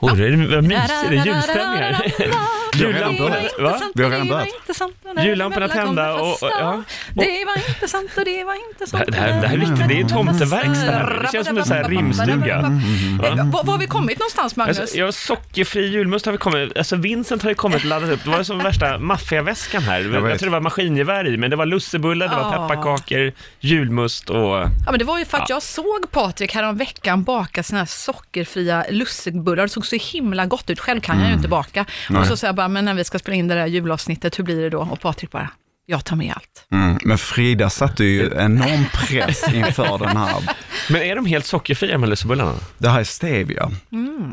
Oj, det är mysigt. Det är julstämningar. Vi har redan börjat. va? Vi har redan börjat. Jullamporna tända och- och- ja. Det var inte sant och det var inte Det sant. här, det här, det här är riktigt, det är tomteverkstad här. Det känns som en sån här rimstuga. Eh, Var var har vi kommit någonstans, Magnus? Alltså, ja, sockerfri julmust har vi kommit, alltså Vincent har ju kommit laddat upp, det var som värsta maffiaväskan här. Jag, vet. tror det var maskingevär i, men det var lussebullar, det var Ja. pepparkakor, julmust och... Ja, men det var ju för att jag såg Patrik häromveckan baka såna här sockerfria lussebullar. Det såg så himla gott ut. Själv kan jag ju inte baka. Och så jag bara, men när vi ska spela in det där julavsnittet, hur blir det då? Och Patrik bara, jag tar med allt. Mm. Men Frida satte ju enorm press inför den här. Men är de helt sockerfria lussebullarna? Det här är stevia.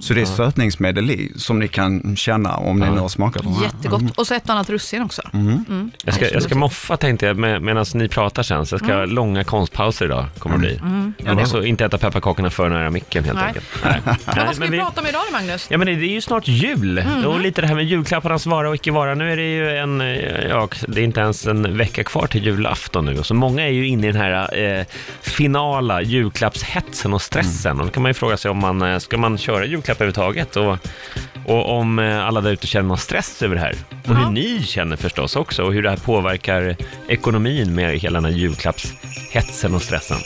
Så det är sötningsmedel i, som ni kan känna om ni nu har smakat de här. Jättegott. Och så ett annat russin också. Mm. Jag ska, jag ska moffa tänkte jag med, medan ni pratar sen, så jag ska ha långa konstpauser idag, kommer det bli. Ja, Och så inte äta pepparkakorna för nära micken helt Nej. enkelt. Nej. Men vad ska vi vi- prata om idag Magnus? Ja men det det är ju snart jul och lite det här med julklapparnas vara och icke vara. Nu är det ju en, ja det är inte ens en vecka kvar till julafton nu. Och så många är ju inne i den här eh, finala julklappshetsen och stressen. Och då kan man ju fråga sig om man, eh, ska man köra julklapp överhuvudtaget? Och, och om eh, alla där ute känner någon stress över det här. Och hur ni känner förstås också. Och hur det här påverkar ekonomin med hela den här julklappshetsen och stressen.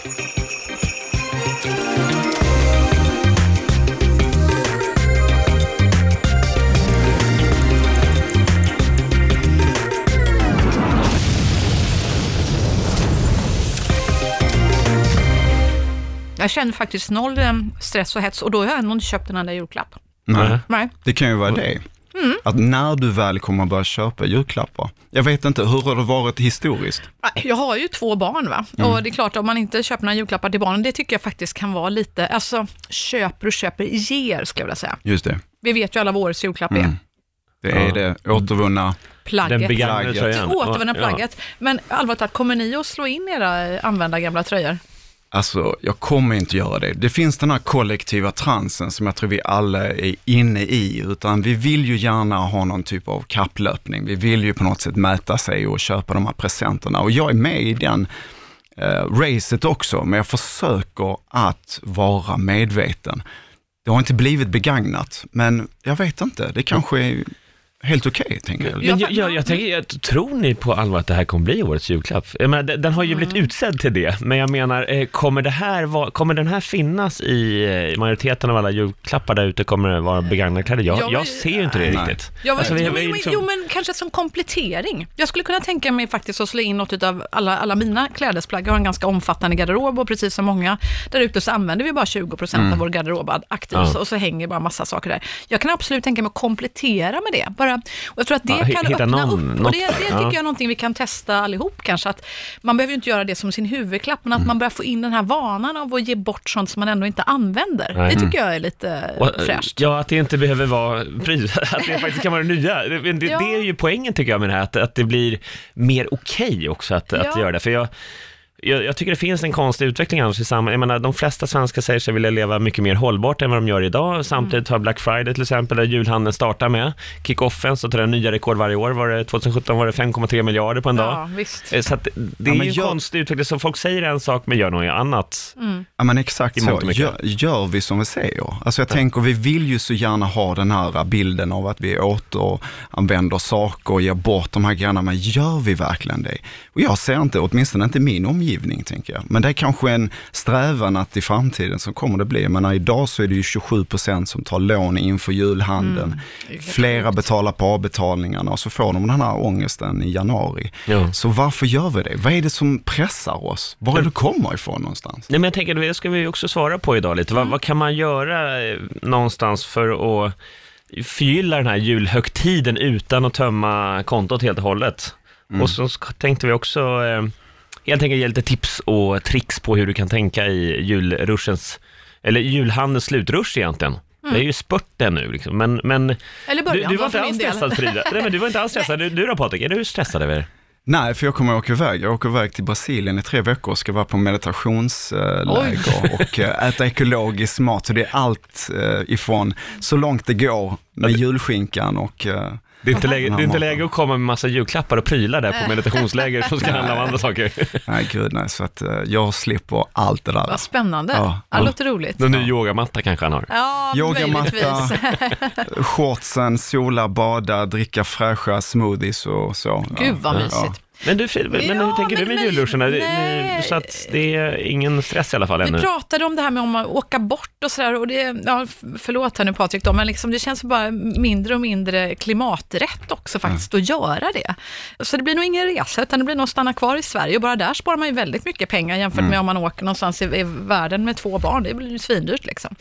Jag känner faktiskt noll eh, stress och hets och då har jag ändå inte köpt en enda julklapp. Nej. Nej. Det kan ju vara det. Att när du väl kommer börja köpa julklappar. Jag vet inte, hur har det varit historiskt? Jag har ju två barn va, och det är klart om man inte köper några julklappar till barnen, det tycker jag faktiskt kan vara lite, alltså köper och köper, ger skulle jag vilja säga. Just det. Vi vet ju alla vad årets julklapp är. Mm. Det är Ja. det återvunna. Plagget. Den begagnade Plagget. Det återvända Ja. plagget. Men allvarligt kommer ni att slå in era använda gamla tröjor? Alltså, jag kommer inte göra det. Det finns den här kollektiva transen som jag tror vi alla är inne i, utan vi vill ju gärna ha någon typ av kapplöpning. Vi vill ju på något sätt mäta sig och köpa de här presenterna och jag är med i den eh, racet också, men jag försöker att vara medveten. Det har inte blivit begagnat, men jag vet inte, det kanske är helt okej, tänker jag. Men jag, jag, jag tänker, jag, tror ni på allvar att det här kommer bli årets julklapp? Jag menar, den, den har ju blivit utsedd till det, men jag menar, eh, kommer, det här vara, kommer den här finnas i eh, majoriteten av alla julklappar där ute? Kommer det vara begagnade kläder? Jag, Jag ser ju inte det Nej. riktigt. Jag, Alltså, är men, liksom- jo, men kanske som komplettering. Jag skulle kunna tänka mig faktiskt att slå in något av alla, alla mina klädesplagg. Jag har en ganska omfattande garderob och precis som många där ute så använder vi bara 20% av vår garderob aktivt Mm. Ja. och så hänger bara massa saker där. Jag kan absolut tänka mig att komplettera med det. Bara, och jag tror att det Ja, kan öppna någon- upp. Och det, det tycker ja. jag är någonting vi kan testa allihop kanske. Att man behöver ju inte göra det som sin huvudklapp, men att man börjar få in den här vanan av att ge bort sånt som man ändå inte använder. Nej. Det tycker jag är lite Och, eh, fräscht. Ja, att det inte behöver vara pris, att det faktiskt kan vara det nya. Det, det, Ja. det är ju poängen tycker jag med det här, att, att det blir mer okej också att, att Ja. göra det. För jag, jag, jag tycker det finns en konstig utveckling annars i samhället. Jag menar, de flesta svenskar säger sig vilja leva mycket mer hållbart än vad de gör idag. Samtidigt har Black Friday till exempel, där julhandeln startar med kick-offen, så tar det nya rekord varje år. Var det, 2017 var det 5,3 miljarder på en dag. Ja, visst. Eh, Så att det Ja, är men ju en jag- konstig utveckling, så folk säger en sak men gör något annat. Ja men exakt så, gör, gör vi som vi säger. Alltså jag tänker, vi vill ju så gärna ha den här bilden av att vi återanvänder saker och ger bort de här grejerna, men gör vi verkligen det? Och jag ser inte, åtminstone inte min omgivning tänker jag. Men det är kanske en strävan att i framtiden så kommer det bli, jag menar idag så är det ju 27 procent som tar lån inför julhandeln. Flera betalar på avbetalningarna och så får de den här ångesten i januari. Ja. Så varför gör vi det? Vad är det som pressar oss? Var är det kommer ifrån någonstans? Nej, men jag tänker, det ska vi också svara på idag lite. Vad, vad kan man göra eh, någonstans för att förgylla den här julhögtiden utan att tömma kontot helt och hållet? Och så tänkte vi också eh, helt enkelt ge lite tips och tricks på hur du kan tänka i julrushens, eller julhandelns slutrush egentligen. Det är ju spurten nu liksom, men, men Eller du, början du då, var inte alls stressad Frida. Nej men du var inte alls stressad. Du, du då Patrik, är du stressad över det? Nej, för jag kommer att åka iväg. Jag åker iväg till Brasilien i tre veckor och ska vara på meditationsläger och eh, äta ekologisk mat. Så det är allt eh, ifrån så långt det går med julskinkan och eh, Det är inte läge, det är inte läge att komma med massa julklappar och prylar där på meditationsläger som ska handla om andra saker. Nej, gud nej, så att eh, jag slipper allt det där. Vad spännande. Ja, det låter roligt. Någon ny yogamatta kanske han har. Ja, Yogamatta, shortsen, sola, bada, dricka fräscha smoothies och så. Gud vad Ja. mysigt. Men, du, Frid, men hur Ja, tänker du men- med? Du- nej. Så att det är ingen stress i alla fall Vi ännu. pratade om det här med om att åka bort och sådär och det, ja, förlåt här nu Patrik då, men liksom det känns bara mindre och mindre klimaträtt också faktiskt att göra det. Så det blir nog ingen resa, utan det blir nog att stanna kvar i Sverige och bara där sparar man ju väldigt mycket pengar jämfört med om man åker någonstans i, i världen med två barn, det blir ju svindyrt liksom.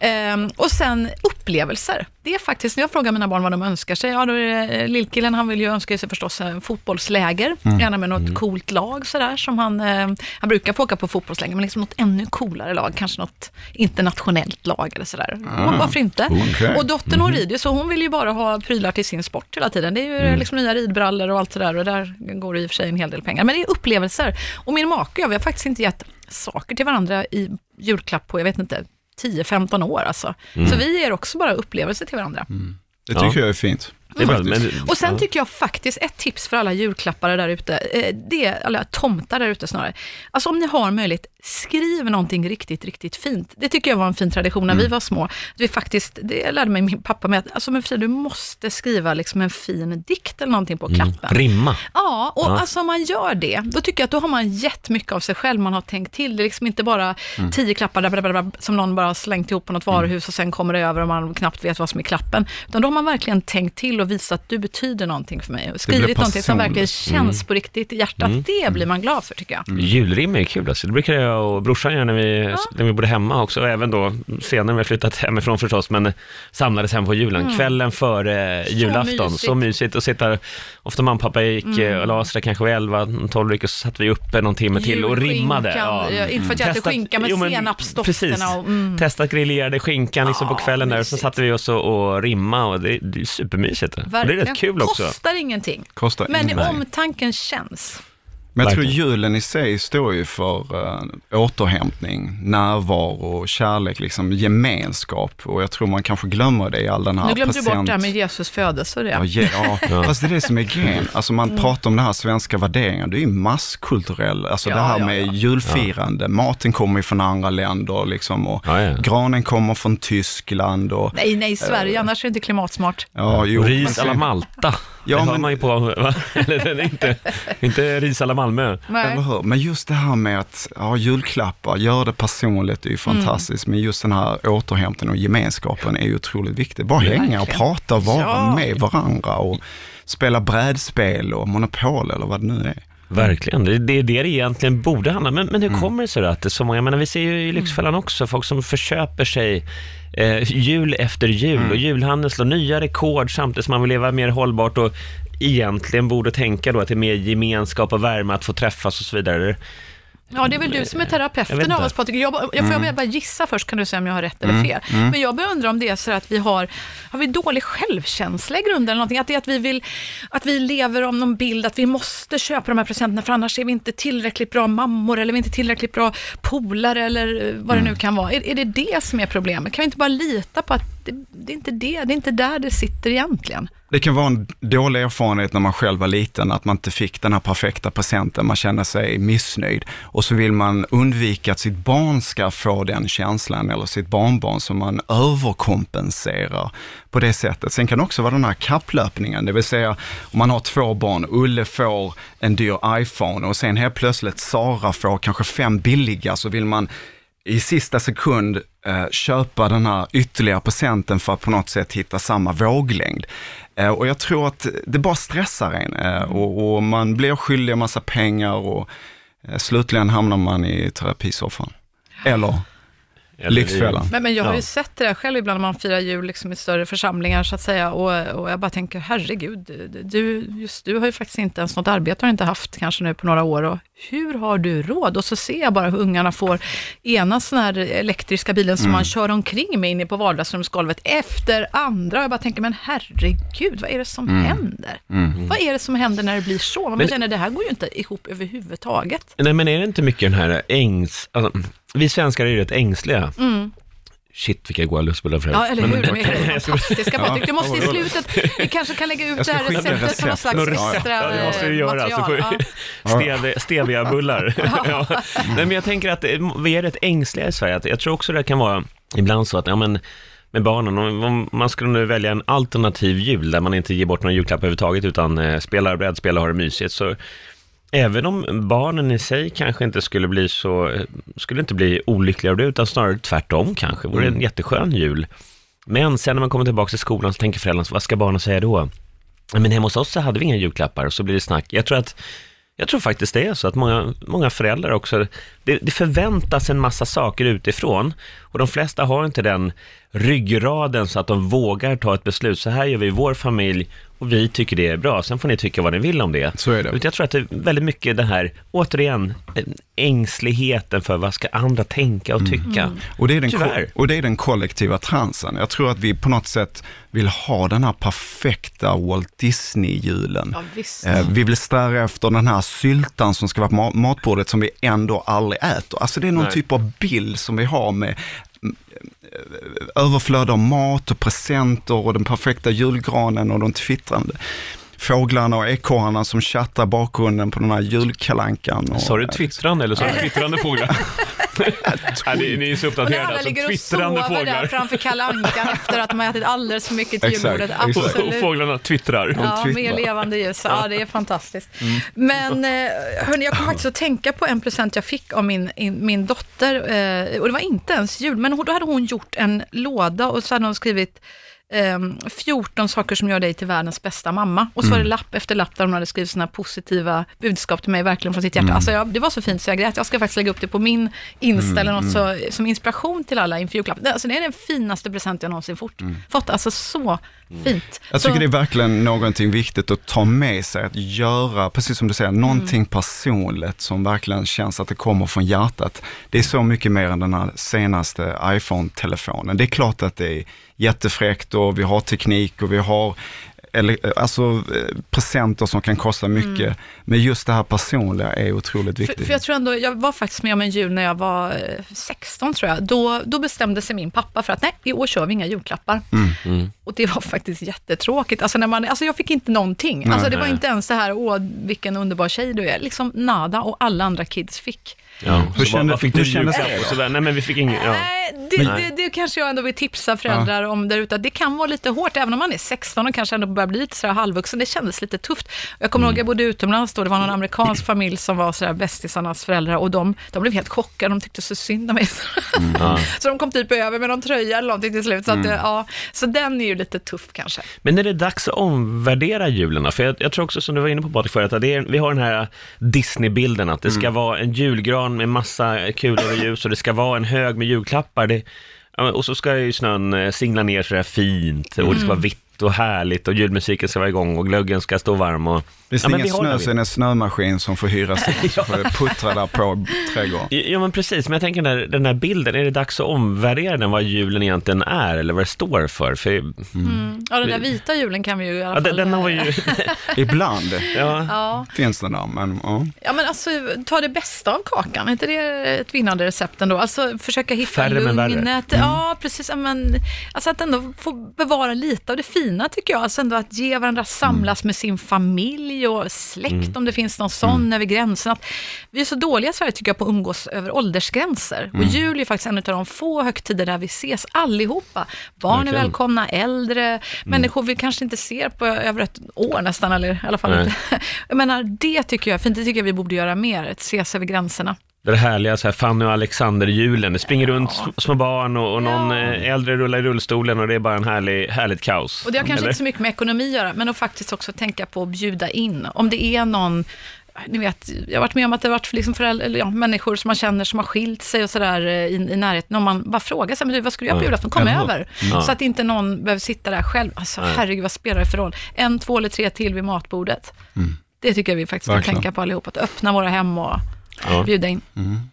Ehm, och sen upplevelser. Det är faktiskt, när jag frågar mina barn vad de önskar sig, ja då är det eh, lillkillen, han vill ju önska sig förstås en fotbollsläger, gärna med något coolt lag sådär som han, eh, han brukar få åka på fotbollsläger, men liksom något ännu coolare lag, kanske något internationellt lag eller sådär. Och Varför inte? okej. Och dottern hon rider, så hon vill ju bara ha prylar till sin sport hela tiden. Det är ju liksom nya ridbrallor och allt sådär och där går det i och för sig en hel del pengar. Men det är upplevelser. Och min make och jag, vi har faktiskt inte gett saker till varandra i julklapp på, jag vet inte, 10-15 år alltså. Så vi ger också bara upplevelser till varandra. Det tycker jag är fint. Är bra, men, Och sen ja. tycker jag faktiskt, ett tips för alla julklappare där ute, eh, det, eller tomtar där ute snarare. Alltså om ni har möjlighet, skriv någonting riktigt, riktigt fint. Det tycker jag var en fin tradition när vi var små. Vi faktiskt, det lärde mig min pappa med att, alltså men Frida, du måste skriva liksom en fin dikt eller någonting på klappen. Rimma. Ja, och Ja. alltså om man gör det, då tycker jag att då har man gett mycket av sig själv, man har tänkt till. Det är liksom inte bara tio klappar där, där, där, där, som någon bara har slängt ihop på något varuhus och sen kommer det över och man knappt vet vad som är klappen. Utan då har man verkligen tänkt till och visat att du betyder någonting för mig. Och skrivit någonting som verkligen känns på riktigt i hjärtat. Det blir man glad för tycker jag. Julrim är kul alltså. Det brukar jag och brorsan göra när vi, när vi bodde hemma också. Och även då senare när vi flyttat hemifrån förstås, men samlades hem på julen. Kvällen före julafton. mysigt. Så mysigt att sitta, ofta mamma och pappa gick eh, och la sig kanske vid 11, 12 och så satt vi uppe någon timme till och rimmade. Ja, inte för att jag äter skinka, men jo, senapsdofterna och, mm. Testat grillerade skinkan liksom på Ja, kvällen där, och så satte vi oss och, och rimma och det, det är supermysigt. Och det är Verkligen. rätt kul också. Kostar ingenting. Kostar Men ingenting. omtanken känns. Men jag tror julen i sig står ju för uh, återhämtning, närvaro, kärlek, liksom gemenskap. Och jag tror man kanske glömmer det i all den här Nu glömde du bort det här med Jesus födelse. Det. Ja, ge, ja. fast det är det som är grejen. Alltså man pratar om det här svenska värderingar, det är ju masskulturell, alltså Ja, det här ja, med ja. julfirande, maten kommer ju från andra länder liksom och Ja, ja. granen kommer från Tyskland och Nej, nej, Sverige, annars är det inte klimatsmart. ja, jo. Och ris alla Malta. Ja, det hör men- man ju på, va? Eller det är inte, inte ris alla Malmö. Nej. Men just det här med att ha julklappar, gör det personligt, det är ju fantastiskt. Men just den här återhämtningen och gemenskapen är ju otroligt viktig. Bara hänga och verkligen. prata och vara Ja. med varandra och spela brädspel och monopol eller vad det nu är. Verkligen, det, det är det det egentligen borde handla om. Men, men hur Mm. kommer det sig då att det är så många, jag menar, vi ser ju i Lyxfällan också, folk som förköper sig eh, jul efter jul Mm. och julhandeln slår nya rekord samtidigt som man vill leva mer hållbart och egentligen borde tänka då att det är mer gemenskap och värme, att få träffas och så vidare. Ja, det är väl du som är terapeuten av oss Patrik. Jag, jag, får jag bara gissa först, kan du säga om jag har rätt Mm. eller fel. Men jag börjar undra om det är så att vi har, har vi dålig självkänsla i grunden eller någonting? Att det är att vi vill, att vi lever om någon bild, att vi måste köpa de här presenterna för annars är vi inte tillräckligt bra mammor eller vi är inte tillräckligt bra polare eller eh, vad det Mm. nu kan vara. Är, är det det som är problemet? Kan vi inte bara lita på att det, det är inte det, det är inte där det sitter egentligen? Det kan vara en dålig erfarenhet när man själv var liten, att man inte fick den här perfekta presenten, man känner sig missnöjd. Och så vill man undvika att sitt barn ska få den känslan, eller sitt barnbarn, som man överkompenserar på det sättet. Sen kan det också vara den här kapplöpningen, det vill säga om man har två barn, Ulle får en dyr iPhone och sen helt plötsligt Sara får kanske fem billiga, så vill man i sista sekund köpa den här ytterligare presenten för att på något sätt hitta samma våglängd. Eh, och jag tror att det bara stressar en eh, och, och man blir skyldig en massa pengar och eh, slutligen hamnar man i terapisoffan. Eller Eller- Lyxfällan. Men, men jag har ju Ja. sett det där själv ibland när man firar jul liksom i större församlingar så att säga. Och, och jag bara tänker, herregud, du, just du har ju faktiskt inte ens något arbete, har inte haft kanske nu på några år. Och hur har du råd? Och så ser jag bara hur ungarna får ena sån här elektriska bilen som man kör omkring med inne på vardagsrumsgolvet efter andra. Och jag bara tänker, men herregud, vad är det som händer? Vad är det som händer när det blir så? Man Men- känner, det här går ju inte ihop överhuvudtaget. Nej, men är det inte mycket den här ängs... Alltså, vi svenskar är ju rätt ängsliga. Shit vilka goda lustbullar för Ja, eller hur? De är helt fantastiska Patrik. Du måste i slutet, vi kanske kan lägga ut det här receptet på något recept. slags extra ja, det måste du eh, göra. Så får vi. Stevia- Stevia-bullar. ja. Nej, men jag tänker att eh, vi är rätt ängsliga i Sverige. Jag tror också det kan vara ibland så att, ja men, med barnen, om om man skulle nu välja en alternativ jul där man inte ger bort någon julklapp överhuvudtaget utan eh, spelar brädspel och har det mysigt, så även om barnen i sig kanske inte skulle bli så, skulle inte bli olyckliga av det, utan snarare tvärtom kanske, vore det en jätteskön jul. Men sen när man kommer tillbaka till skolan så tänker föräldrarna, vad ska barnen säga då? "Ja, Men hemma hos oss så hade vi inga julklappar och så blir det snack. Jag tror att jag tror faktiskt det är så att många, många föräldrar också, det, det förväntas en massa saker utifrån och de flesta har inte den ryggraden så att de vågar ta ett beslut. Så här gör vi i vår familj och vi tycker det är bra. Sen får ni tycka vad ni vill om det. Så är det. Jag tror att det är väldigt mycket det här, återigen, ängsligheten för vad ska andra tänka och tycka. Och det, är den Tyvärr. och det är den kollektiva transen. Jag tror att vi på något sätt vill ha den här perfekta Walt Disney-julen. Ja, visst. Eh, Vi vill sträva efter den här syltan som ska vara på ma- matbordet som vi ändå aldrig äter. Alltså det är någon Nej. typ av bild som vi har med mm, överflöd av mat och presenter och den perfekta julgranen och de twittrande fåglarna och ekorrarna som chattar bakgrunden på den här julkalankan. Och, Sa du twittrande eller sa du twittrande fåglar? ja, ni, ni är så uppdaterade. Alltså, ligger och twittrande sover där fåglar. framför Kalle Ankan efter att de har ätit alldeles för mycket till julbordet. Och fåglarna twittrar. Ja, twittrar. mer levande ljus. Ja, det är fantastiskt. Men eh, hörni, jag kom faktiskt att tänka på en present jag fick av min, in, min dotter. Eh, och det var inte ens jul, men då hade hon gjort en låda och så hade hon skrivit ehm, 14 saker som gör dig till världens bästa mamma. Och så var det lapp efter lapp där hon hade skrivit sådana positiva budskap till mig, verkligen från sitt hjärta. Alltså jag, det var så fint så jag grät. Jag ska faktiskt lägga upp det på min Insta eller något så, som inspiration till alla inför julklappen. Alltså det är den finaste present jag någonsin fått. fått. Alltså så fint. Jag så, tycker det är verkligen någonting viktigt att ta med sig, att göra, precis som du säger, någonting Mm. personligt som verkligen känns att det kommer från hjärtat. Det är så mycket mer än den här senaste iPhone-telefonen. Det är klart att det är jättefräckt och vi har teknik och vi har eller, alltså, eh, presenter som kan kosta mycket. Men just det här personliga är otroligt viktigt. Mm. För, för jag tror ändå, jag var faktiskt med om en jul när jag var eh, 16 tror jag. Då, då bestämde sig min pappa för att nej, i år kör vi inga julklappar. Mm. Och det var faktiskt jättetråkigt. Alltså, när man, alltså jag fick inte någonting. Alltså det var inte ens det här, åh vilken underbar tjej du är. Liksom nada och alla andra kids fick. Ja. Hur Så vad, kände- vad fick du hur kändes det då? Och sådär. Nej men vi fick ingen, ja. Nej, det, Nej. det, det kanske jag ändå vill tipsa föräldrar om där ute. Det kan vara lite hårt, även om man är 16 och kanske ändå börjar bli lite sådär halvvuxen. Det kändes lite tufft. Jag kommer ihåg, jag bodde utomlands då, det var någon amerikansk familj som var sådär bästisarnas föräldrar och de, de blev helt chockade, de tyckte så synd om mig. Ja. Så de kom typ över med någon tröja eller någonting till slut. Så, att, det- ja, så den är ju lite tuff kanske. Men är det dags att omvärdera julen? För jag, jag tror också, som du var inne på Patrik förut, att det är, vi har den här Disney-bilden, att det ska vara en julgran med massa kulor och ljus och det ska vara en hög med julklappar. Det, och så ska ju snön eh, singla ner sådär fint och det ska vara vitt och härligt och julmusiken ska vara igång och glöggen ska stå varm. Och, Visst Ja, ingen snö så är det en snömaskin som får hyras ut, så får det puttra där på trädgården. Ja men precis, men jag tänker den här, den här bilden, är det dags att omvärdera den, vad julen egentligen är eller vad det står för? för Mm. Ja, den där vita julen kan vi ju i alla ja, fall... den, den har ju... Ibland ja, Ja, finns den där, men ja. Ja, men alltså ta det bästa av kakan, är inte det ett vinnande recept ändå? Alltså försöka hitta Färre men värre. lugnet. Ja, precis. Ja, Men, alltså att ändå få bevara lite av det fina tycker jag. Alltså ändå att ge varandra, samlas med sin familj och släkt om det finns någon sån över gränserna. Att vi är så dåliga i Sverige tycker jag på att umgås över åldersgränser. Och jul är faktiskt en av de få högtider där vi ses allihopa. Barn är Verkligen. välkomna, äldre, människor vi kanske inte ser på över ett år nästan, eller i alla fall inte. Jag menar, det tycker jag är fint. Det tycker jag vi borde göra mer, att ses över gränserna. Det är härliga så här Fanny och Alexander-julen. Det springer runt sm- små barn och, och någon Ja. eh, äldre rullar i rullstolen och det är bara en härlig, härligt kaos. Och det har kanske Eller? inte så mycket med ekonomi att göra, men att faktiskt också tänka på att bjuda in. Om det är någon, ni vet, jag har varit med om att det har varit liksom föräldrar, eller ja, människor som man känner som har skilt sig och sådär eh, i, i närheten. Om man bara frågar sig, men du, vad ska du göra på Ja. julafton? Kom hur? över. Ja. Så att inte någon behöver sitta där själv. Alltså Nej. herregud, vad spelar det för roll? En, två eller tre till vid matbordet. Det tycker jag vi faktiskt Verkligen. kan tänka på allihop. Att öppna våra hem och Ja. bjuda in.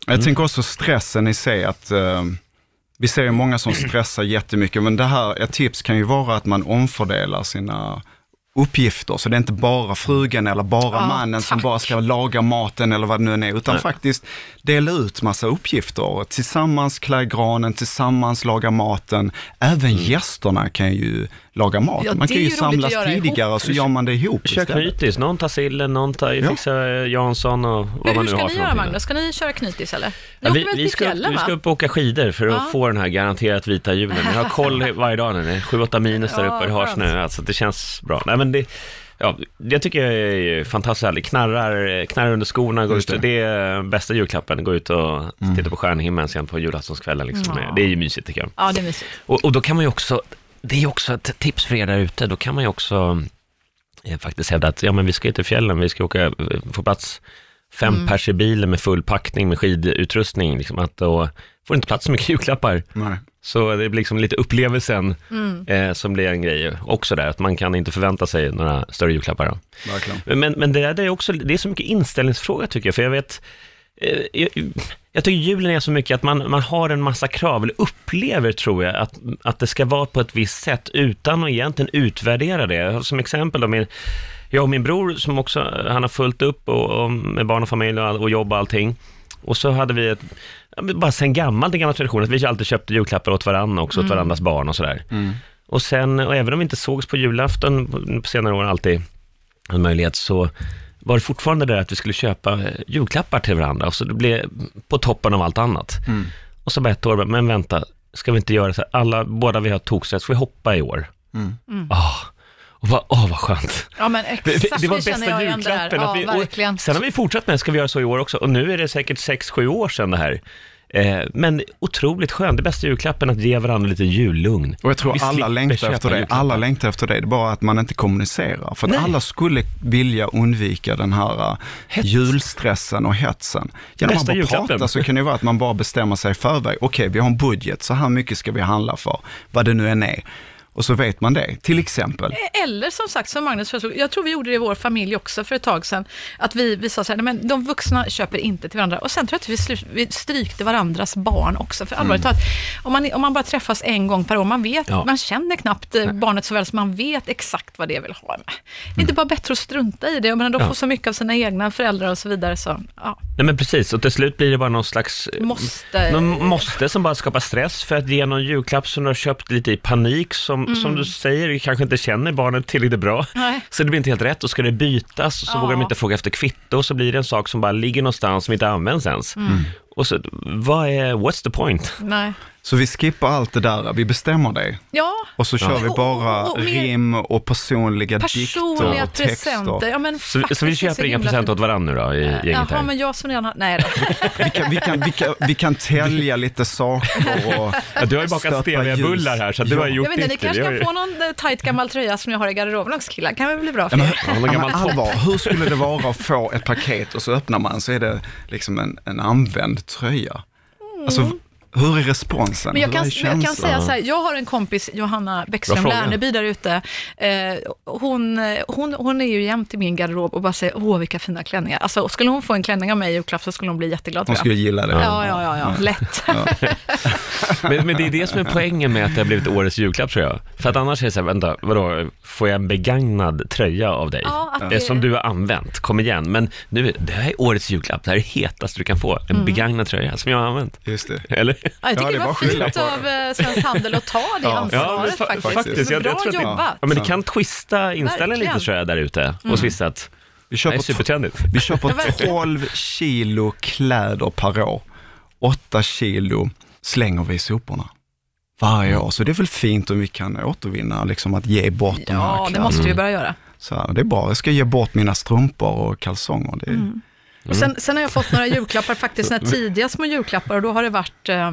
Jag tänker också stressen i sig, att eh, vi ser ju många som stressar jättemycket, men det här, ett tips kan ju vara att man omfördelar sina uppgifter. Så det är inte bara frugan eller bara Ja, mannen som tack. bara ska laga maten eller vad det nu än är, utan Nej. faktiskt dela ut massa uppgifter. Tillsammans klä granen, tillsammans laga maten. Även Mm. gästerna kan ju laga mat. Ja, man det kan ju samlas göra ihop. tidigare så gör man det ihop Kök istället. knytis, någon tar sillen, någon tar, Ja. fixar eh, Jansson och vad Hur, man hur nu ska har ni för göra någonting. Magnus? Ska ni köra knytis eller? Ni Ja, vi, vi, ska, fjällen vi ska upp och åka skidor för att Ja. få den här garanterat vita julen. Jag har koll varje dag nu, det är 7-8 minus där Ja, uppe, det har snö, alltså det känns bra. Nej, men det, ja, jag tycker jag är fantastiskt härligt. Knarrar, knarrar under skorna, går ut, det. det. är bästa julklappen, gå ut och Mm. titta på stjärnhimlen sen på julaftonskvällen. Liksom. Ja. Det är ju mysigt tycker jag. Ja, det är mysigt. Och, och då kan man ju också, det är också ett tips för er där ute, då kan man ju också eh, faktiskt hävda att ja, men vi ska ju till fjällen, vi ska åka, eh, få plats fem Mm. pers i bilen med full packning med skidutrustning, liksom, att då får inte plats så mycket julklappar. Nej. Så det blir liksom lite upplevelsen Mm. eh, som blir en grej också där, att man kan inte förvänta sig några större julklappar. Men, men det, där, det är också, det är så mycket inställningsfråga tycker jag, för jag vet, eh, jag, jag tycker julen är så mycket att man, man har en massa krav, eller upplever tror jag, att, att det ska vara på ett visst sätt utan att egentligen utvärdera det. Som exempel då, min, jag och min bror som också, han har fullt upp och, och med barn och familj och, all- och jobb och allting. Och så hade vi ett, bara sen gammalt en gammal tradition, att vi alltid köpte julklappar åt varandra också, åt varandras barn och sådär. Mm. Och sen, och även om vi inte sågs på julafton på senare år alltid, en möjlighet, så var det fortfarande det att vi skulle köpa eh, julklappar till varandra. Och så det blev på toppen av allt annat. Mm. Och så bara ett år, men vänta, ska vi inte göra så här, alla, båda vi har toksträtt, ska vi hoppa i år? Mm. Ah, och bara, åh vad skönt. Ja, men Det, exakt det, det var bästa där. julklappen. Ja, vi, sen har vi fortsatt med, ska vi göra så i år också? Och nu är det säkert 6-7 år sedan det här. Eh, men otroligt skönt, det bästa julklappen att ge varandra lite jullugn. Och jag tror Vi alla längtar efter det. Alla längtar efter det. Det är bara att man inte kommunicerar. För att Nej. alla skulle vilja undvika den här uh, Hets. julstressen och hetsen. Genom Bästa att bara julklappen. prata så kan det vara att man bara bestämmer sig i förväg. Okej, vi har en budget, så här mycket ska vi handla för. Vad det nu än är. Och så vet man det. Till exempel. Eller som sagt, som Magnus föreslog, jag tror vi gjorde det i vår familj också för ett tag sedan, att vi, vi sa så här, nej, men de vuxna köper inte till varandra. Och sen tror jag att vi, vi strykte varandras barn också. För allvarligt talat, om man, om man bara träffas en gång per år, man vet, Ja. man känner knappt eh, barnet så väl, så man vet exakt vad det vill ha. med. Det är inte bara bättre att strunta i det, jag menar, de Ja. får så mycket av sina egna föräldrar och så vidare, så ja, Nej men precis, och till slut blir det bara någon slags måste... någon måste som bara skapar stress för att ge någon julklapp som du har köpt lite i panik, som, som du säger, du kanske inte känner barnet tillräckligt bra. Nej. Så det blir inte helt rätt, och ska det bytas så Ja. vågar de inte fråga efter kvitto, och så blir det en sak som bara ligger någonstans som inte används ens. Och så, vad är, what's the point? Nej. Så vi skippar allt det där, vi bestämmer det. Ja, Och så kör vi Och- bara och- och mer rim och personliga dikter personliga och texter. presenter. Ja, men Så, så vi köper inga presenter fint. åt varandra nu då, i gänget Jaha, här? men jag som redan har... Nej då. Vi kan, vi, kan, vi, kan, vi kan tälja lite saker och Ja, du har ju bakat steviabullar här, så du har Ja. gjort Jag vet inte, ni ditt. kanske Vi har kan få någon eh, tajt gammal tröja som jag har i garderoben också killar. kan väl bli bra för Ja, men, er. Ja, ja, men allvar, hur skulle det vara att få ett paket och så öppnar man så är det liksom en, en använd tröja? Alltså, mm. Alltså, hur är responsen? Men jag kan, jag kan säga så här, jag har en kompis, Johanna Bäckström. Lärneby där ute. Eh, hon, hon, hon är ju jämt i min garderob och bara säger, åh vilka fina klänningar. Alltså, skulle hon få en klänning av mig i julklapp så skulle hon bli jätteglad Hon skulle gilla det. Ja, ja, ja, ja, lätt. Men, men det är det som är poängen med att det har blivit årets julklapp tror jag. För att annars är det så här, vänta, vadå, får jag en begagnad tröja av dig? Ja, Eh, det- Som du har använt, kom igen. Men nu, det här är årets julklapp, det här är det hetaste du kan få. En Mm. begagnad tröja som jag har använt. Just det. Eller? Ja, jag tycker Ja, det det var fint av eh, Svensk Handel att ta det Ja. ansvaret fa- faktiskt. faktiskt. Jag, Bra jag tror att det, jobbat. ja, men det kan twista inställningen lite tror jag där ute hos vissa. Att, Vi det är köper, supertrendigt. vi köper Ja, verkligen. 12 kilo kläder per år. 8 kilo slänger vi i soporna varje år. Så det är väl fint om vi kan återvinna, liksom att ge bort de här Ja, det kläderna. måste vi börja göra. Så här, det är bra, jag ska ge bort mina strumpor och kalsonger. Det är, Mm. Och sen, sen har jag fått några julklappar, faktiskt några tidiga små julklappar och då har det varit eh,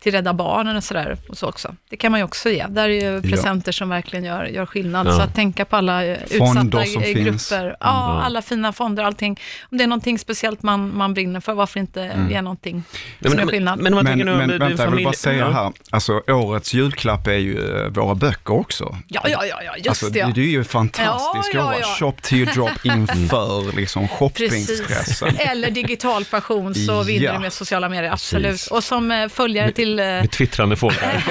till Rädda Barnen och sådär. Och så också. Det kan man ju också ge. Där är ju presenter som verkligen gör, gör skillnad. Ja. Så att tänka på alla eh, Fonder utsatta som eh, finns. grupper. Ja, Ja. alla fina fonder, allting. Om det är någonting speciellt man, man brinner för, varför inte ge någonting som gör men, skillnad? men Men, men du är vänta, jag vill bara säga ja. här, alltså årets julklapp är ju eh, våra böcker också. Ja, ja, ja, ja just Alltså, det. Ja. det är ju fantastiskt Ja, ja, ja. Shop to drop inför liksom Precis. shoppingstressen. Eller digital passion så vinner Ja. du med sociala medier, absolut. Precis. Och som eh, följare till till... eh, Med twittrande fåglar.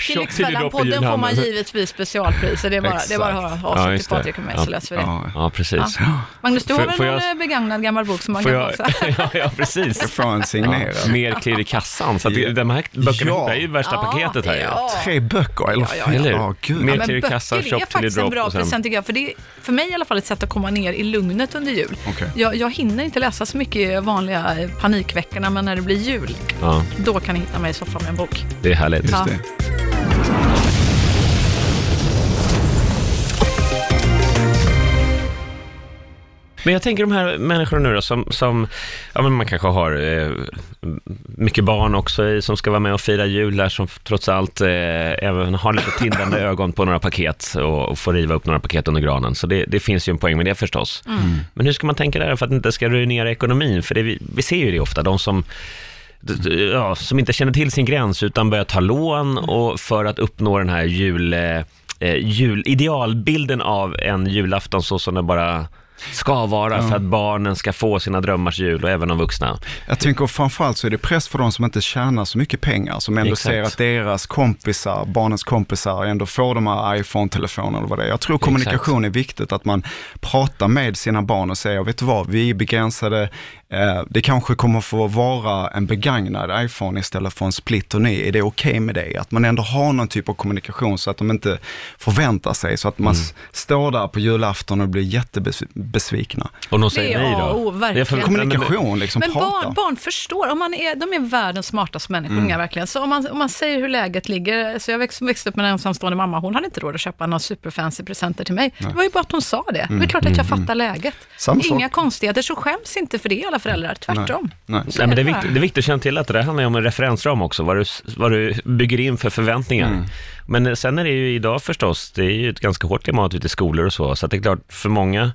Till Lyxfällan-podden får man givetvis specialpris. Så det är bara, det är bara att höra av Ja, sig till det. Patrik och mig Ja. så löser vi det. Ja, Ja, precis. Magnus, du har väl någon jag- eh, begagnad gammal bok som man Får kan jag, också? ja, ja, precis. signerad. Ja, mer klirr i kassan. Så att det, de här böckerna Ja. är ju värsta Ja, paketet här. ja. Tre böcker, eller? Ja, ja, ja. Eller hur? Ja, gud. Mer Ja, klirr i kassan, shop är till i faktiskt en bra present tycker jag. För det är för mig i alla fall ett sätt att komma ner i lugnet under jul. Okej. Jag, jag hinner inte läsa så mycket i vanliga eh, panikveckorna, men när det blir jul, Ja, då kan ni hitta mig i soffan med en bok. det är härligt. Just Ja. det. Men jag tänker de här människorna nu då som, som ja men man kanske har eh, mycket barn också i, som ska vara med och fira jul där, som trots allt eh, även har lite tindrande ögon på några paket och, och får riva upp några paket under granen. Så det, det finns ju en poäng med det förstås. Men hur ska man tänka där för att det inte ska ruinera ekonomin? För det, vi, vi ser ju det ofta, de som Ja, som inte känner till sin gräns utan börjar ta lån och för att uppnå den här jul, eh, eh, jul, idealbilden av en julafton så som det bara ska vara för att barnen ska få sina drömmars jul och även de vuxna. Jag tänker framförallt så är det press för de som inte tjänar så mycket pengar, som ändå Exakt. ser att deras kompisar, barnens kompisar, ändå får de här iPhone-telefonerna eller vad det är. Jag tror kommunikation är viktigt, att man pratar med sina barn och säger, vet du vad, vi är begränsade, eh, det kanske kommer få vara en begagnad iPhone istället för en split och ny. Är det okej med det? Att man ändå har någon typ av kommunikation så att de inte förväntar sig, så att man Mm. står där på julafton och blir jättebesvikna. Och de Det säger är nej då. O, verkligen. Det är Kommunikation, liksom Men prata. barn, barn förstår, om man är, de är världens smartaste människor, unga verkligen. Så om man, om man säger hur läget ligger, så jag växt, växte upp med en ensamstående mamma, hon hade inte råd att köpa några superfancy presenter till mig. Det var ju bara att hon sa det. Det är klart att jag fattar läget. Samma sak. Inga konstigheter, så skäms inte för det alla föräldrar, tvärtom. Nej. Nej, men det, är viktigt, det är viktigt att känna till att det där handlar om en referensram också, vad du, vad du bygger in för förväntningar. Men eh, sen är det ju idag förstås, det är ju ett ganska hårt klimat ute i skolor och så, så att det är klart för många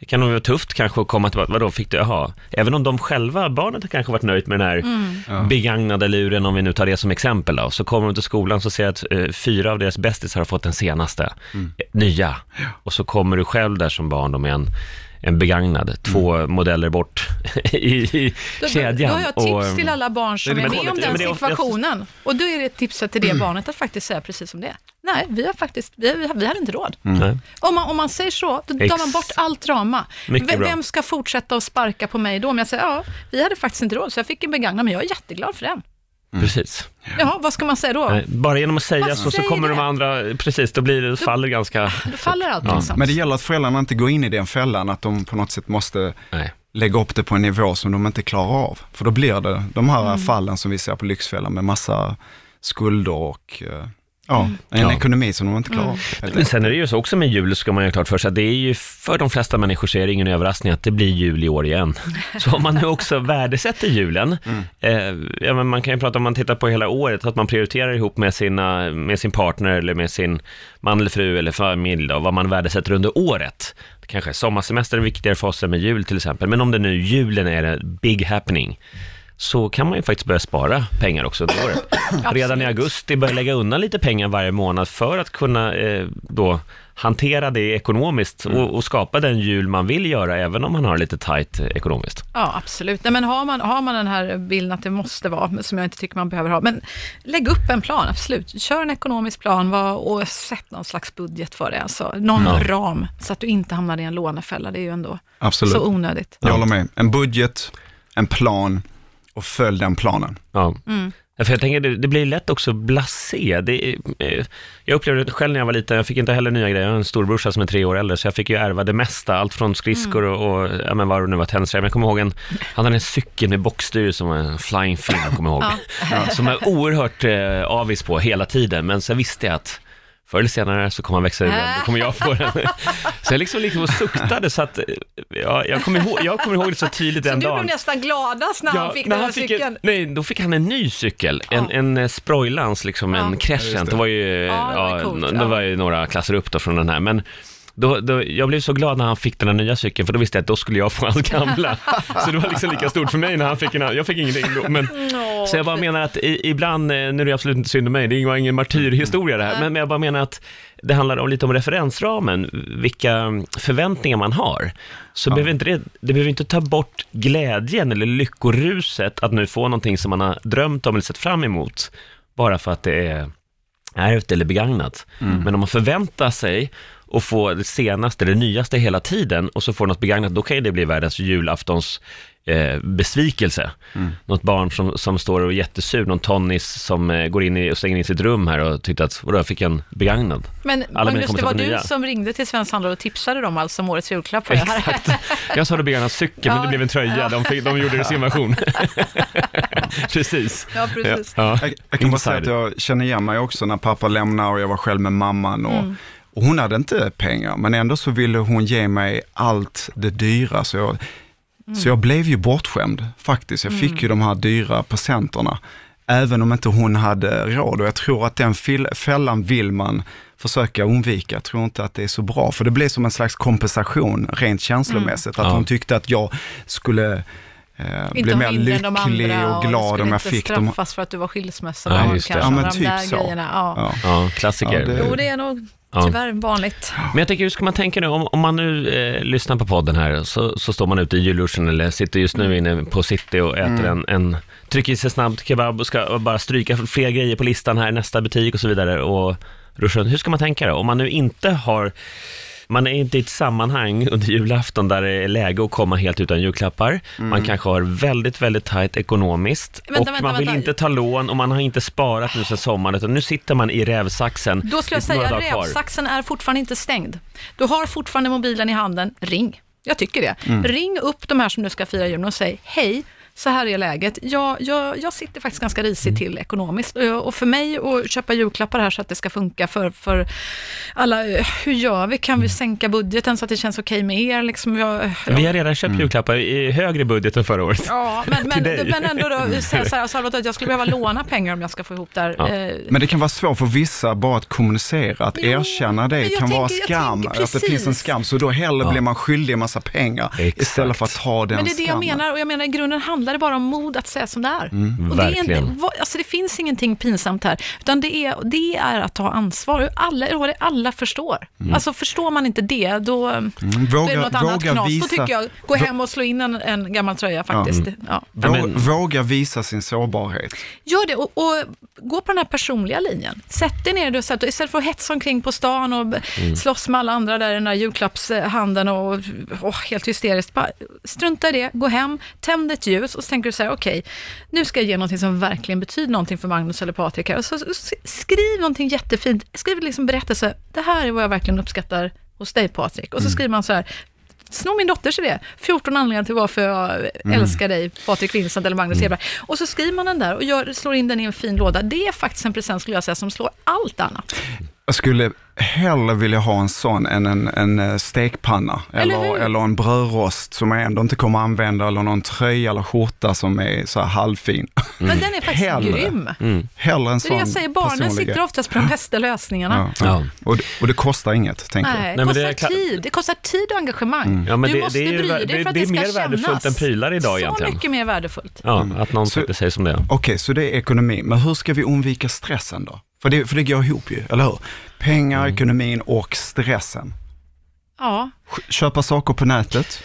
det kan nog vara tufft kanske att komma till, vadå fick du, jaha, även om de själva, barnet har kanske varit nöjt med den här begagnade luren, om vi nu tar det som exempel då, så kommer de till skolan så ser jag att eh, fyra av deras bästisar har fått den senaste, eh, nya, och så kommer du själv där som barn då med en en begagnad, två modeller bort i, i Då, kedjan. då har jag tips och, till alla barn som det är är med om den situationen. Och då är det tipset till det barnet att faktiskt säga precis som det är. Nej, vi har faktiskt, vi, vi, vi hade inte råd. Nej. Om man, om man säger så, då tar man bort allt drama. Vem ska fortsätta att sparka på mig då? Om jag säger, ja, vi hade faktiskt inte råd, så jag fick en begagnad, men jag är jätteglad för den. Precis. Jaha, vad ska man säga då? Nej, bara genom att säga Vad så, så kommer det? de andra, precis, då blir det, faller ganska... Då faller allt Ja. liksom. Men det gäller att föräldrarna inte går in i den fällan, att de på något sätt måste Nej. lägga upp det på en nivå som de inte klarar av. För då blir det de här Mm. fallen som vi ser på Lyxfällan med massa skulder och eh, ja, Mm. en Ja. ekonomi som de inte klarar helt Men sen är det ju så också med jul, ska man ju ha klart för sig, att det är ju för de flesta människor så är det ingen överraskning att det blir jul i år igen. Så om man nu också värdesätter julen, eh, ja, men man kan ju prata om man tittar på hela året, att man prioriterar ihop med, sina, med sin partner eller med sin man eller fru eller familj, då, vad man värdesätter under året. Kanske sommarsemester är viktigare för oss än med jul till exempel, men om det nu julen är en big happening, så kan man ju faktiskt börja spara pengar också under året. Redan i augusti börja lägga undan lite pengar varje månad för att kunna eh, då hantera det ekonomiskt och, och skapa den jul man vill göra, även om man har lite tajt eh, ekonomiskt. Ja, absolut. Nej, men har, man, har man den här bilden att det måste vara, som jag inte tycker man behöver ha, men lägg upp en plan, absolut. Kör en ekonomisk plan och sätt någon slags budget för det, alltså någon Ja. ram, så att du inte hamnar i en lånefälla. Det är ju ändå Absolut. så onödigt. Jag håller med. En budget, en plan och följ den planen. Ja. Mm. Ja, För jag tänker, det, det blir lätt också blasé. Det, eh, jag upplevde det själv när jag var liten, jag fick inte heller nya grejer. Jag har en storbrorsa som är tre år äldre, så jag fick ju ärva det mesta. Allt från skridskor Mm. och, och ja, men vad det nu var, tennisrem. Jag kommer ihåg en, han hade en cykel med bockstyr som var en flying fin, kommer jag ihåg. Som jag är oerhört eh, avis på hela tiden, men så visste jag att Förr eller senare så kommer han växa ur den, då kommer jag få den. Så jag liksom, liksom och suktade så att, eh, ja, jag, kommer ihåg, jag kommer ihåg det så tydligt Så den du dagen. blev nästan gladast när han fick när den här cykeln? En, nej, då fick han en ny cykel. En, Ja. en eh, Sproilans, liksom en Ja. Crescent. det. det var ju, Ja, det var ja, coolt, det ja. var ju några klasser upp då från den här. Men då, då, jag blev så glad när han fick den här nya cykeln, för då visste jag att då skulle jag få hans gamla. så det var liksom lika stort för mig när han fick en. Jag fick ingenting då, men så jag bara menar att i, ibland, eh, nu är det absolut inte synd om mig, det var ingen martyrhistoria det här, men, men jag bara menar att det handlar om, lite om referensramen, vilka förväntningar man har. Så Ja. behöver inte det, det behöver inte ta bort glädjen eller lyckoruset att nu få någonting som man har drömt om eller sett fram emot, bara för att det är ärvt eller begagnat. Men om man förväntar sig att få det senaste, det nyaste hela tiden och så får något begagnat, då kan ju det bli världens julaftons eh, besvikelse. Något barn som, som står och är jättesur, någon tonnis som eh, går in i, och stänger in i sitt rum här och tyckte att, vadå, jag fick en begagnad. Men mina Magnus, det var du nya. som ringde till Svensk Handlare och tipsade dem alltså om årets julklapp. För det här. Exakt. Jag sa det begagnad cykel, men Ja. det blev en tröja. De, fick, de gjorde det i sin version. precis. Ja, precis. Ja. Jag, jag kan bara säga att jag känner igen mig också när pappa lämnade och jag var själv med mamman. Och, Mm. Och hon hade inte pengar, men ändå så ville hon ge mig allt det dyra. Så jag, så jag blev ju bortskämd faktiskt. Jag fick ju de här dyra presenterna. Även om inte hon hade råd. Och jag tror att den fällan vill man försöka undvika. Jag tror inte att det är så bra. För det blev som en slags kompensation rent känslomässigt. Att Ja. hon tyckte att jag skulle eh, Inte mer lycklig och glad om jag inte fick dem. straffas för att du var skilsmässa. Ja, just det. kanske Ja, men de typ där så. grejerna. Ja. Ja. Ja, klassiker. Ja, det- Jo, det är nog Ja. tyvärr vanligt. Men jag tänker, hur ska man tänka nu? Om, om man nu eh, lyssnar på podden här, så, så står man ute i julruschen eller sitter just nu inne på city och äter en, en trycker i sig snabbt kebab och ska bara stryka fler grejer på listan här, nästa butik och så vidare. Och ruschen, hur ska man tänka då? Om man nu inte har man är inte i ett sammanhang under julafton där det är läge att komma helt utan julklappar. Man kanske har väldigt, väldigt tajt ekonomiskt Vänta, och vänta, man vill vänta. inte ta lån och man har inte sparat nu sedan sommaren utan nu sitter man i rävsaxen. Då skulle jag säga rävsaxen är fortfarande inte stängd. Du har fortfarande mobilen i handen, ring. Jag tycker det. Mm. Ring upp de här som nu ska fira julen och säg hej, så här är läget. Jag, jag, jag sitter faktiskt ganska risigt Mm. till ekonomiskt och och för mig att köpa julklappar här så att det ska funka för, för alla, eh, hur gör vi? Kan vi sänka budgeten så att det känns okej med er? Liksom jag, Vi har redan köpt julklappar i högre budget än förra året. Ja, men, men, men ändå då, säga så här, Salvatore, att jag skulle behöva låna pengar om jag ska få ihop det här. Ja. Eh, Men det kan vara svårt för vissa bara att kommunicera, att Jo, erkänna det kan vara tänker- jag skam, tänker att det finns en skam. Så då hellre Ja. blir man skyldig en massa pengar Exakt. istället för att ta den Men det är det jag skammen. menar, och jag menar i grunden handlar det bara om mod att säga som det är. Mm. och det, är inte, alltså det finns ingenting pinsamt här, utan det är, det är att ta ansvar. Och Alla, och det alla förstår. Alltså förstår man inte det, då, Mm, då är det Våga, något annat våga, knas. Då tycker jag, gå hem och slå in en, en gammal tröja faktiskt. Ja. Ja, men- våga visa sin sårbarhet. Gör det och, och gå på den här personliga linjen. Sätt dig ner och sätt, istället för att hetsa omkring på stan och Mm. slåss med alla andra där i den där julklappshandeln och åh, helt hysteriskt. Bara, strunta i det, gå hem, tänd ett ljus och så tänker du så här, okej, nu ska jag ge någonting som verkligen betyder någonting för Magnus eller Patrik här. Och så, skriv någonting jättefint, skriv liksom berättelse, det här är vad jag verkligen uppskattar hos dig Patrik. Och så skriver man så här, Snor min dotters idé. 14 anledningar till varför jag älskar dig, Patrik Vincent eller Magnus Hedberg. Och så skriver man den där och gör, slår in den i en fin låda. Det är faktiskt en present, skulle jag säga, som slår allt annat. Jag skulle hellre vilja ha en sån än en, en eh, stekpanna Eller eller, eller en brödrost som jag ändå inte kommer använda eller någon tröja eller skjorta som är så här halvfin. Men den är faktiskt Hellre. grym. Hellre en Det sån är det jag säger, barnen personlig sitter oftast på de bästa lösningarna. Ja. Ja. Och, det, och det kostar inget, tänker Nej, jag. det Nej, men kostar det kla- tid. Det kostar tid och engagemang. Ja, men du det- måste det är bry dig för att det det, är ska mer kännas. värdefullt än prylar idag Så egentligen. mycket mer värdefullt. Ja, att någon Så- sätter sig som det. Okej, så det är ekonomi. Men hur ska vi undvika stressen då? För det, för det går ihop ju, eller hur? Pengar, Mm. ekonomin och stressen. Ja, Köpa saker på nätet,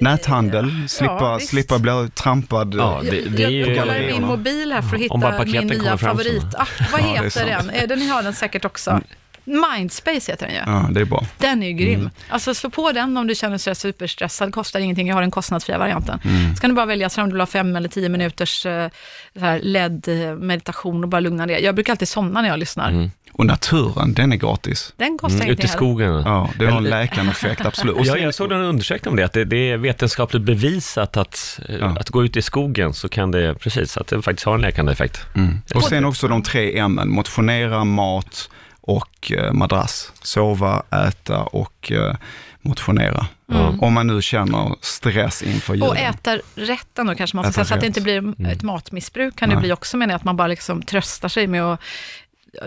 näthandel, slippa, visst. slippa bli trampad. Ja, det- det är ju- jag kollar i min mobil här för att hitta min nya favoritapp. Vad Ja, heter den? Eh, Den har den säkert också. Mindspace heter den ju. Ja, det är bra. Den är ju grym. Mm. Alltså slå på den om du känner dig superstressad, kostar ingenting, jag har den kostnadsfria varianten. Mm. Så kan du bara välja så om du vill ha fem eller tio minuters eh, LED-meditation och bara lugna ner. Jag brukar alltid somna när jag lyssnar. Och naturen, den är gratis. Den kostar Mm, ute ingenting i heller. skogen. Ja, det har en läkande effekt, absolut. Och Ja, sen- jag såg en undersökning om det, att det, det är vetenskapligt bevisat att, eh, Ja. att gå ut i skogen så kan det, precis, att det faktiskt har en läkande effekt. Mm. Och sen också de tre M, motionera, mat och eh, madrass. Sova, äta och eh, motionera. Om man nu känner stress inför julen. Och äta rätt då kanske man ska Äta säga, så att det inte blir ett matmissbruk kan det Nej. bli också, menar jag, att man bara liksom tröstar sig med att